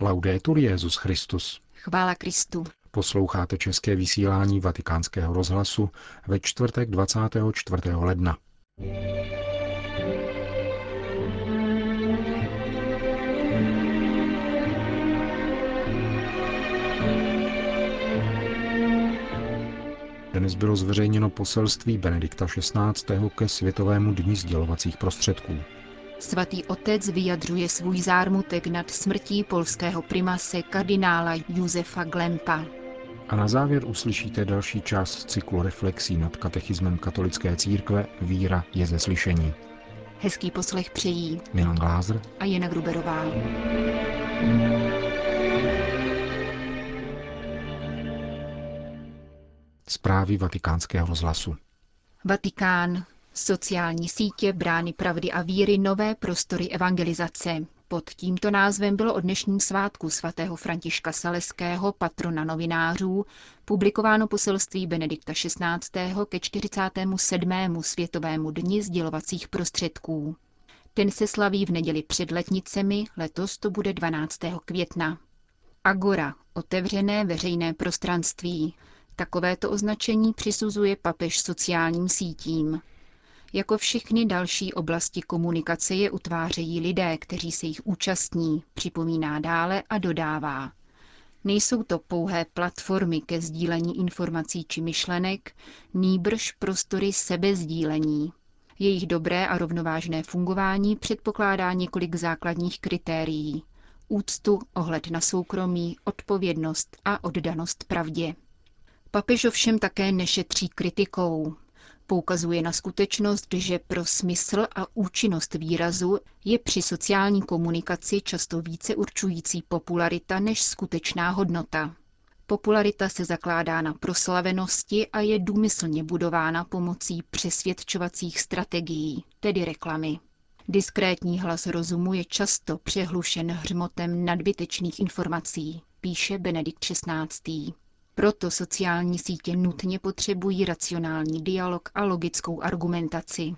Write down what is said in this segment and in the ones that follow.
Laudetur Jezus Christus. Chvála Kristu. Posloucháte české vysílání Vatikánského rozhlasu ve čtvrtek 24. ledna. Dnes bylo zveřejněno poselství Benedikta XVI. ke Světovému dní sdělovacích prostředků. Svatý otec vyjadřuje svůj zármutek nad smrtí polského primase kardinála Josefa Glempa. A na závěr uslyšíte další část cyklu reflexí nad katechismem katolické církve Víra je ze slyšení. Hezký poslech přejí Milan Glázer a Jana Gruberová. Zprávy vatikánského rozhlasu. Vatikán. Sociální sítě, brány pravdy a víry, nové prostory evangelizace. Pod tímto názvem bylo o dnešním svátku svatého Františka Saleského, patrona novinářů, publikováno poselství Benedikta XVI. ke 47. světovému dni sdělovacích prostředků. Ten se slaví v neděli před letnicemi, letos to bude 12. května. Agora, otevřené veřejné prostranství. Takovéto označení přisuzuje papež sociálním sítím. Jako všechny další oblasti komunikace je utvářejí lidé, kteří se jich účastní, připomíná dále a dodává. Nejsou to pouhé platformy ke sdílení informací či myšlenek, nýbrž prostory sebezdílení. Jejich dobré a rovnovážné fungování předpokládá několik základních kritérií. Úctu, ohled na soukromí, odpovědnost a oddanost pravdě. Papež ovšem také nešetří kritikou. Poukazuje na skutečnost, že pro smysl a účinnost výrazu je při sociální komunikaci často více určující popularita než skutečná hodnota. Popularita se zakládá na proslavenosti a je důmyslně budována pomocí přesvědčovacích strategií, tedy reklamy. Diskrétní hlas rozumu je často přehlušen hřmotem nadbytečných informací, píše Benedikt XVI. Proto sociální sítě nutně potřebují racionální dialog a logickou argumentaci.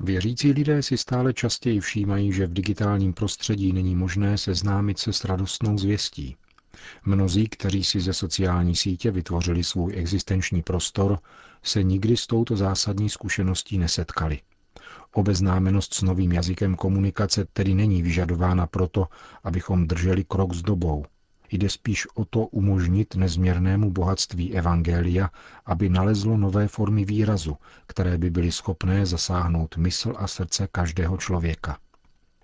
Věřící lidé si stále častěji všímají, že v digitálním prostředí není možné seznámit se s radostnou zvěstí. Mnozí, kteří si ze sociální sítě vytvořili svůj existenční prostor, se nikdy s touto zásadní zkušeností nesetkali. Obeznámenost s novým jazykem komunikace tedy není vyžadována proto, abychom drželi krok s dobou, Jde spíš o to umožnit nezměrnému bohatství Evangelia, aby nalezlo nové formy výrazu, které by byly schopné zasáhnout mysl a srdce každého člověka.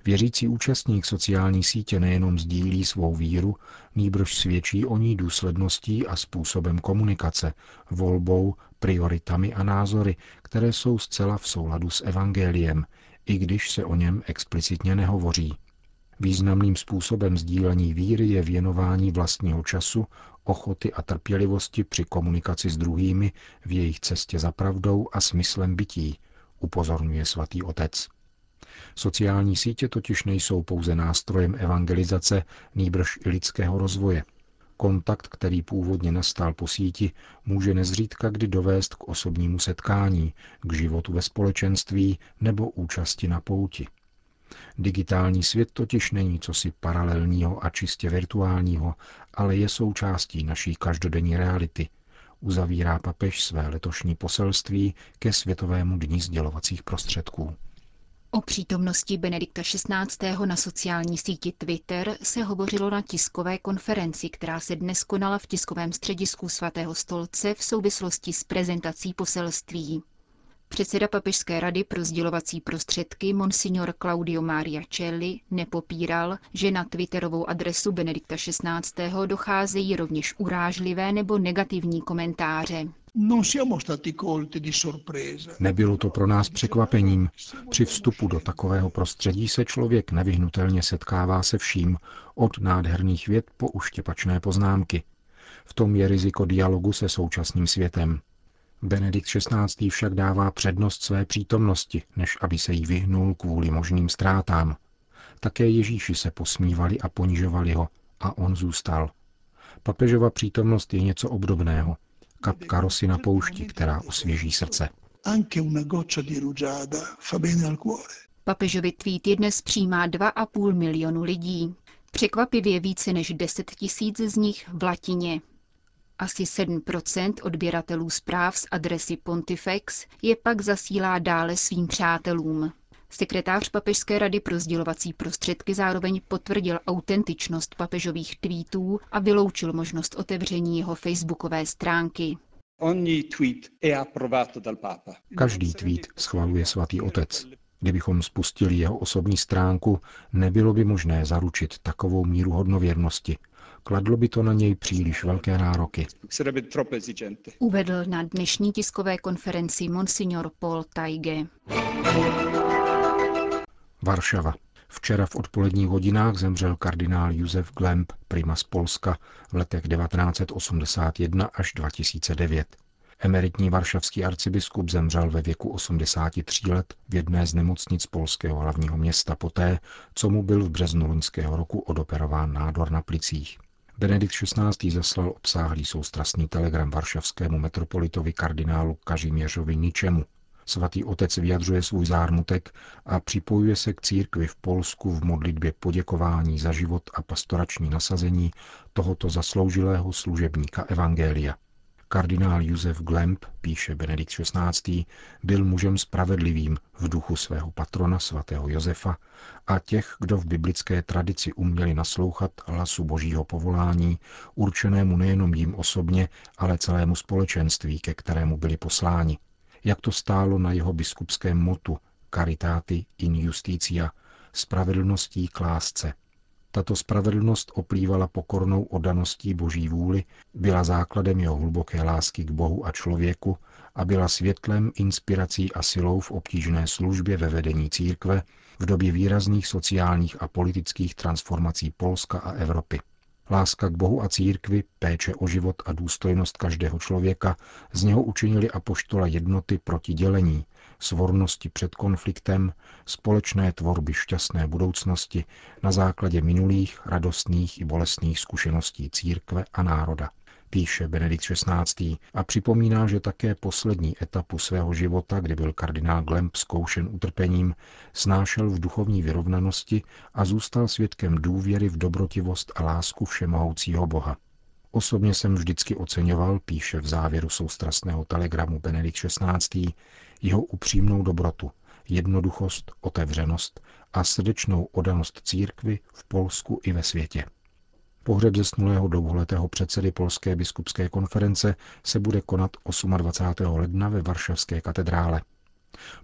Věřící účastník sociální sítě nejenom sdílí svou víru, nýbrž svědčí o ní důsledností a způsobem komunikace, volbou, prioritami a názory, které jsou zcela v souladu s evangeliem, i když se o něm explicitně nehovoří. Významným způsobem sdílení víry je věnování vlastního času, ochoty a trpělivosti při komunikaci s druhými v jejich cestě za pravdou a smyslem bytí, upozorňuje svatý otec. Sociální sítě totiž nejsou pouze nástrojem evangelizace, nýbrž i lidského rozvoje. Kontakt, který původně nastal po síti, může nezřídka kdy dovést k osobnímu setkání, k životu ve společenství nebo účasti na pouti. Digitální svět totiž není cosi paralelního a čistě virtuálního, ale je součástí naší každodenní reality, uzavírá papež své letošní poselství ke Světovému dní sdělovacích prostředků. O přítomnosti Benedikta XVI. na sociální síti Twitter se hovořilo na tiskové konferenci, která se dnes konala v tiskovém středisku svatého stolce v souvislosti s prezentací poselství. Předseda Papežské rady pro sdělovací prostředky Monsignor Claudio Maria Celli nepopíral, že na twitterovou adresu Benedikta XVI. docházejí rovněž urážlivé nebo negativní komentáře. Nebylo to pro nás překvapením. Při vstupu do takového prostředí se člověk nevyhnutelně setkává se vším, od nádherných věd po uštěpačné poznámky. V tom je riziko dialogu se současným světem. Benedikt XVI. však dává přednost své přítomnosti, než aby se jí vyhnul kvůli možným ztrátám. Také Ježíši se posmívali a ponižovali ho a on zůstal. Papežova přítomnost je něco obdobného. Kapka rosy na poušti, která osvěží srdce. Papežovi tweet je dnes přijímá 2,5 milionu lidí. Překvapivě více než 10 tisíc z nich v latině. Asi 7% odběratelů zpráv z adresy Pontifex je pak zasílá dále svým přátelům. Sekretář Papežské rady pro sdělovací prostředky zároveň potvrdil autentičnost papežových tweetů a vyloučil možnost otevření jeho facebookové stránky. Každý tweet schvaluje svatý otec. Kdybychom spustili jeho osobní stránku, nebylo by možné zaručit takovou míru hodnověrnosti. Kladlo by to na něj příliš velké nároky. Uvedl na dnešní tiskové konferenci monsignor Paul Taige. Varšava. Včera v odpoledních hodinách zemřel kardinál Josef Glemp, primas Polska, v letech 1981 až 2009. Emeritní varšavský arcibiskup zemřel ve věku 83 let v jedné z nemocnic polského hlavního města poté, co mu byl v březnu loňského roku odoperován nádor na plicích. Benedikt XVI. zaslal obsáhlý soustrasný telegram varšavskému metropolitovi kardinálu Kažiměřovi Ničemu, Svatý otec vyjadřuje svůj zármutek a připojuje se k církvi v Polsku v modlitbě poděkování za život a pastorační nasazení tohoto zasloužilého služebníka Evangelia. Kardinál Josef Glemp, píše Benedikt XVI., byl mužem spravedlivým v duchu svého patrona svatého Josefa a těch, kdo v biblické tradici uměli naslouchat hlasu božího povolání, určenému nejenom jim osobně, ale celému společenství, ke kterému byli posláni jak to stálo na jeho biskupském motu Caritáty in Justitia, spravedlností k lásce. Tato spravedlnost oplývala pokornou oddaností boží vůli, byla základem jeho hluboké lásky k Bohu a člověku a byla světlem, inspirací a silou v obtížné službě ve vedení církve v době výrazných sociálních a politických transformací Polska a Evropy. Láska k Bohu a církvi, péče o život a důstojnost každého člověka z něho učinili apoštola jednoty proti dělení, svornosti před konfliktem, společné tvorby šťastné budoucnosti na základě minulých, radostných i bolestných zkušeností církve a národa píše Benedikt XVI. a připomíná, že také poslední etapu svého života, kdy byl kardinál Glemp zkoušen utrpením, snášel v duchovní vyrovnanosti a zůstal svědkem důvěry v dobrotivost a lásku všemohoucího Boha. Osobně jsem vždycky oceňoval, píše v závěru soustrasného telegramu Benedikt XVI., jeho upřímnou dobrotu, jednoduchost, otevřenost a srdečnou odanost církvy v Polsku i ve světě. Pohřeb zesnulého dlouholetého předsedy Polské biskupské konference se bude konat 28. ledna ve Varšavské katedrále.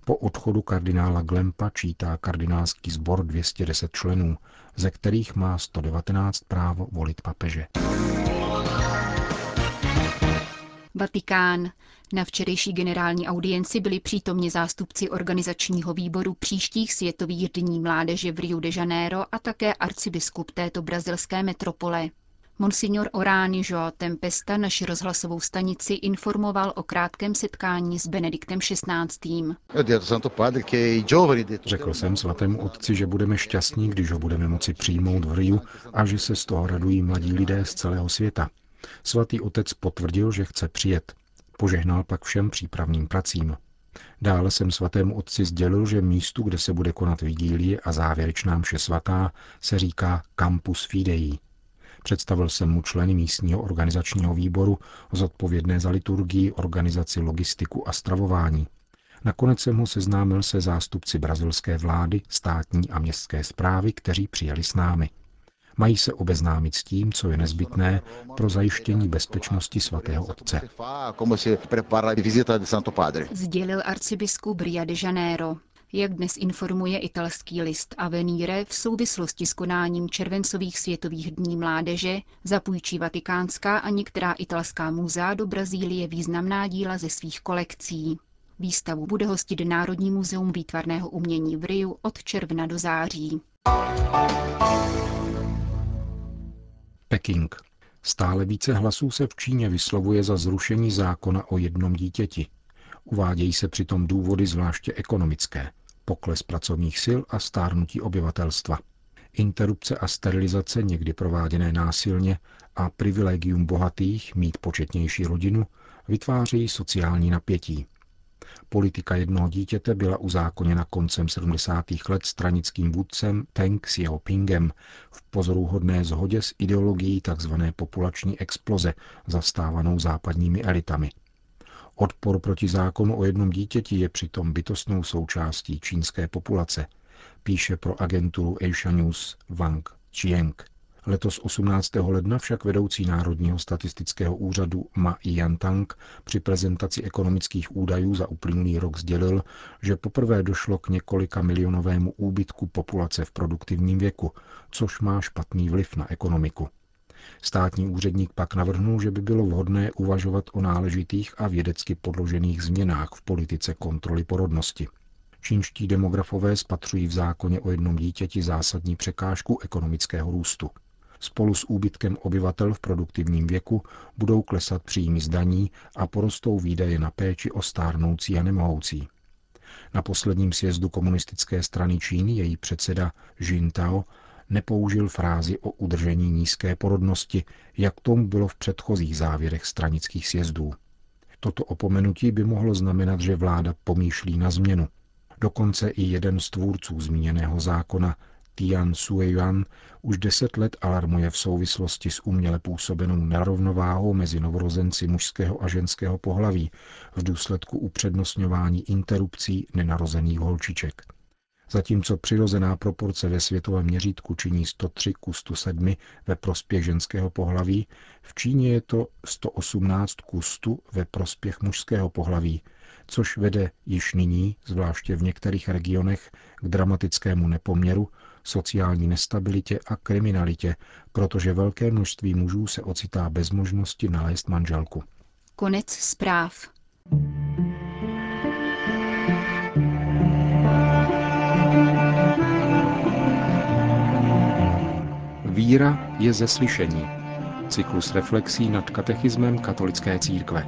Po odchodu kardinála Glempa čítá kardinálský sbor 210 členů, ze kterých má 119 právo volit papeže. Vatikán. Na včerejší generální audienci byli přítomni zástupci organizačního výboru příštích světových dní mládeže v Rio de Janeiro a také arcibiskup této brazilské metropole. Monsignor Orány Joao Tempesta naši rozhlasovou stanici informoval o krátkém setkání s Benediktem XVI. Řekl jsem svatému otci, že budeme šťastní, když ho budeme moci přijmout v Riu a že se z toho radují mladí lidé z celého světa. Svatý otec potvrdil, že chce přijet. Požehnal pak všem přípravným pracím. Dále jsem svatému otci sdělil, že místu, kde se bude konat vigílie a závěrečná mše svatá, se říká Campus Fidei. Představil jsem mu členy místního organizačního výboru, zodpovědné za liturgii, organizaci, logistiku a stravování. Nakonec jsem ho seznámil se zástupci brazilské vlády, státní a městské zprávy, kteří přijeli s námi. Mají se obeznámit s tím, co je nezbytné pro zajištění bezpečnosti svatého otce. Sdělil arcibiskup Ria de Janeiro. Jak dnes informuje italský list Avenire, v souvislosti s konáním červencových světových dní mládeže zapůjčí Vatikánská a některá italská muzea do Brazílie významná díla ze svých kolekcí. Výstavu bude hostit Národní muzeum výtvarného umění v Riu od června do září. Peking. Stále více hlasů se v Číně vyslovuje za zrušení zákona o jednom dítěti. Uvádějí se přitom důvody zvláště ekonomické, pokles pracovních sil a stárnutí obyvatelstva. Interrupce a sterilizace někdy prováděné násilně a privilegium bohatých mít početnější rodinu vytvářejí sociální napětí. Politika jednoho dítěte byla uzákoněna koncem 70. let stranickým vůdcem Teng Xiaopingem v pozoruhodné zhodě s ideologií tzv. populační exploze zastávanou západními elitami. Odpor proti zákonu o jednom dítěti je přitom bytostnou součástí čínské populace, píše pro agenturu Asia News Wang Chieng. Letos 18. ledna však vedoucí Národního statistického úřadu Ma Yantang při prezentaci ekonomických údajů za uplynulý rok sdělil, že poprvé došlo k několika milionovému úbytku populace v produktivním věku, což má špatný vliv na ekonomiku. Státní úředník pak navrhnul, že by bylo vhodné uvažovat o náležitých a vědecky podložených změnách v politice kontroly porodnosti. Čínští demografové spatřují v zákoně o jednom dítěti zásadní překážku ekonomického růstu. Spolu s úbytkem obyvatel v produktivním věku budou klesat příjmy zdaní a porostou výdaje na péči o stárnoucí a nemohoucí. Na posledním sjezdu komunistické strany Číny její předseda Jintao nepoužil frázi o udržení nízké porodnosti, jak tomu bylo v předchozích závěrech stranických sjezdů. Toto opomenutí by mohlo znamenat, že vláda pomýšlí na změnu. Dokonce i jeden z tvůrců zmíněného zákona, Tian Sueyuan už deset let alarmuje v souvislosti s uměle působenou nerovnováhou mezi novorozenci mužského a ženského pohlaví v důsledku upřednostňování interrupcí nenarozených holčiček. Zatímco přirozená proporce ve světovém měřítku činí 103 ku 107 ve prospěch ženského pohlaví, v Číně je to 118 ku 100 ve prospěch mužského pohlaví, což vede již nyní, zvláště v některých regionech, k dramatickému nepoměru, sociální nestabilitě a kriminalitě, protože velké množství mužů se ocitá bez možnosti nalézt manželku. Konec zpráv. Víra je ze slyšení. Cyklus reflexí nad katechismem katolické církve.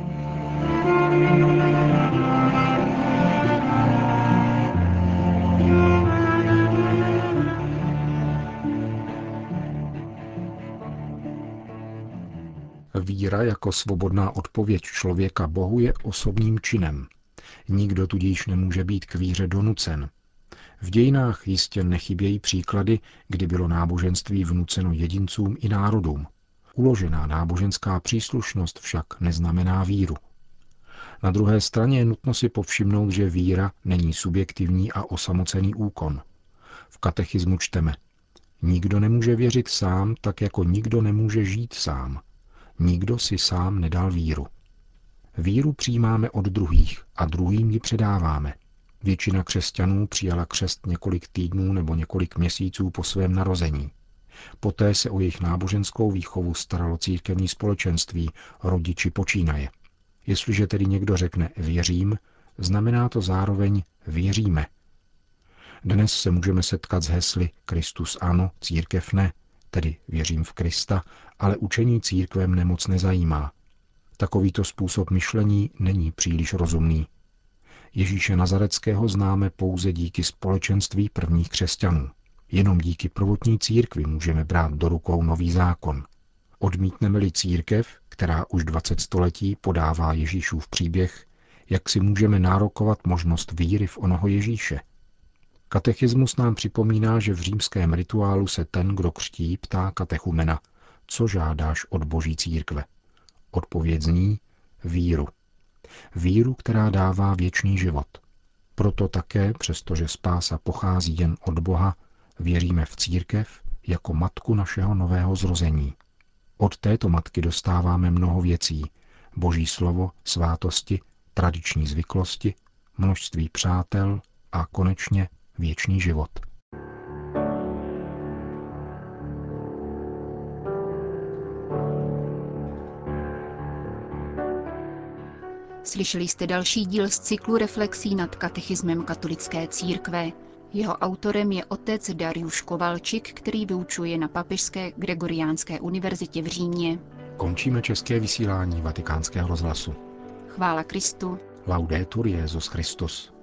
Víra jako svobodná odpověď člověka Bohu je osobním činem. Nikdo tudíž nemůže být k víře donucen. V dějinách jistě nechybějí příklady, kdy bylo náboženství vnuceno jedincům i národům. Uložená náboženská příslušnost však neznamená víru. Na druhé straně je nutno si povšimnout, že víra není subjektivní a osamocený úkon. V katechismu čteme Nikdo nemůže věřit sám, tak jako nikdo nemůže žít sám. Nikdo si sám nedal víru. Víru přijímáme od druhých a druhým ji předáváme. Většina křesťanů přijala křest několik týdnů nebo několik měsíců po svém narození. Poté se o jejich náboženskou výchovu staralo církevní společenství, rodiči počínaje. Jestliže tedy někdo řekne věřím, znamená to zároveň věříme. Dnes se můžeme setkat s hesly Kristus ano, církev ne, tedy věřím v Krista, ale učení církvem nemoc nezajímá. Takovýto způsob myšlení není příliš rozumný. Ježíše Nazareckého známe pouze díky společenství prvních křesťanů. Jenom díky prvotní církvi můžeme brát do rukou nový zákon. Odmítneme-li církev, která už 20 století podává Ježíšův příběh, jak si můžeme nárokovat možnost víry v onoho Ježíše – Katechismus nám připomíná, že v římském rituálu se ten, kdo křtí, ptá katechumena, co žádáš od boží církve. Odpověď zní víru. Víru, která dává věčný život. Proto také, přestože spása pochází jen od Boha, věříme v církev jako matku našeho nového zrození. Od této matky dostáváme mnoho věcí. Boží slovo, svátosti, tradiční zvyklosti, množství přátel a konečně věčný život. Slyšeli jste další díl z cyklu reflexí nad katechismem katolické církve. Jeho autorem je otec Dariuš Kovalčik, který vyučuje na Papežské Gregoriánské univerzitě v Římě. Končíme české vysílání vatikánského rozhlasu. Chvála Kristu. Laudetur Jezus Christus.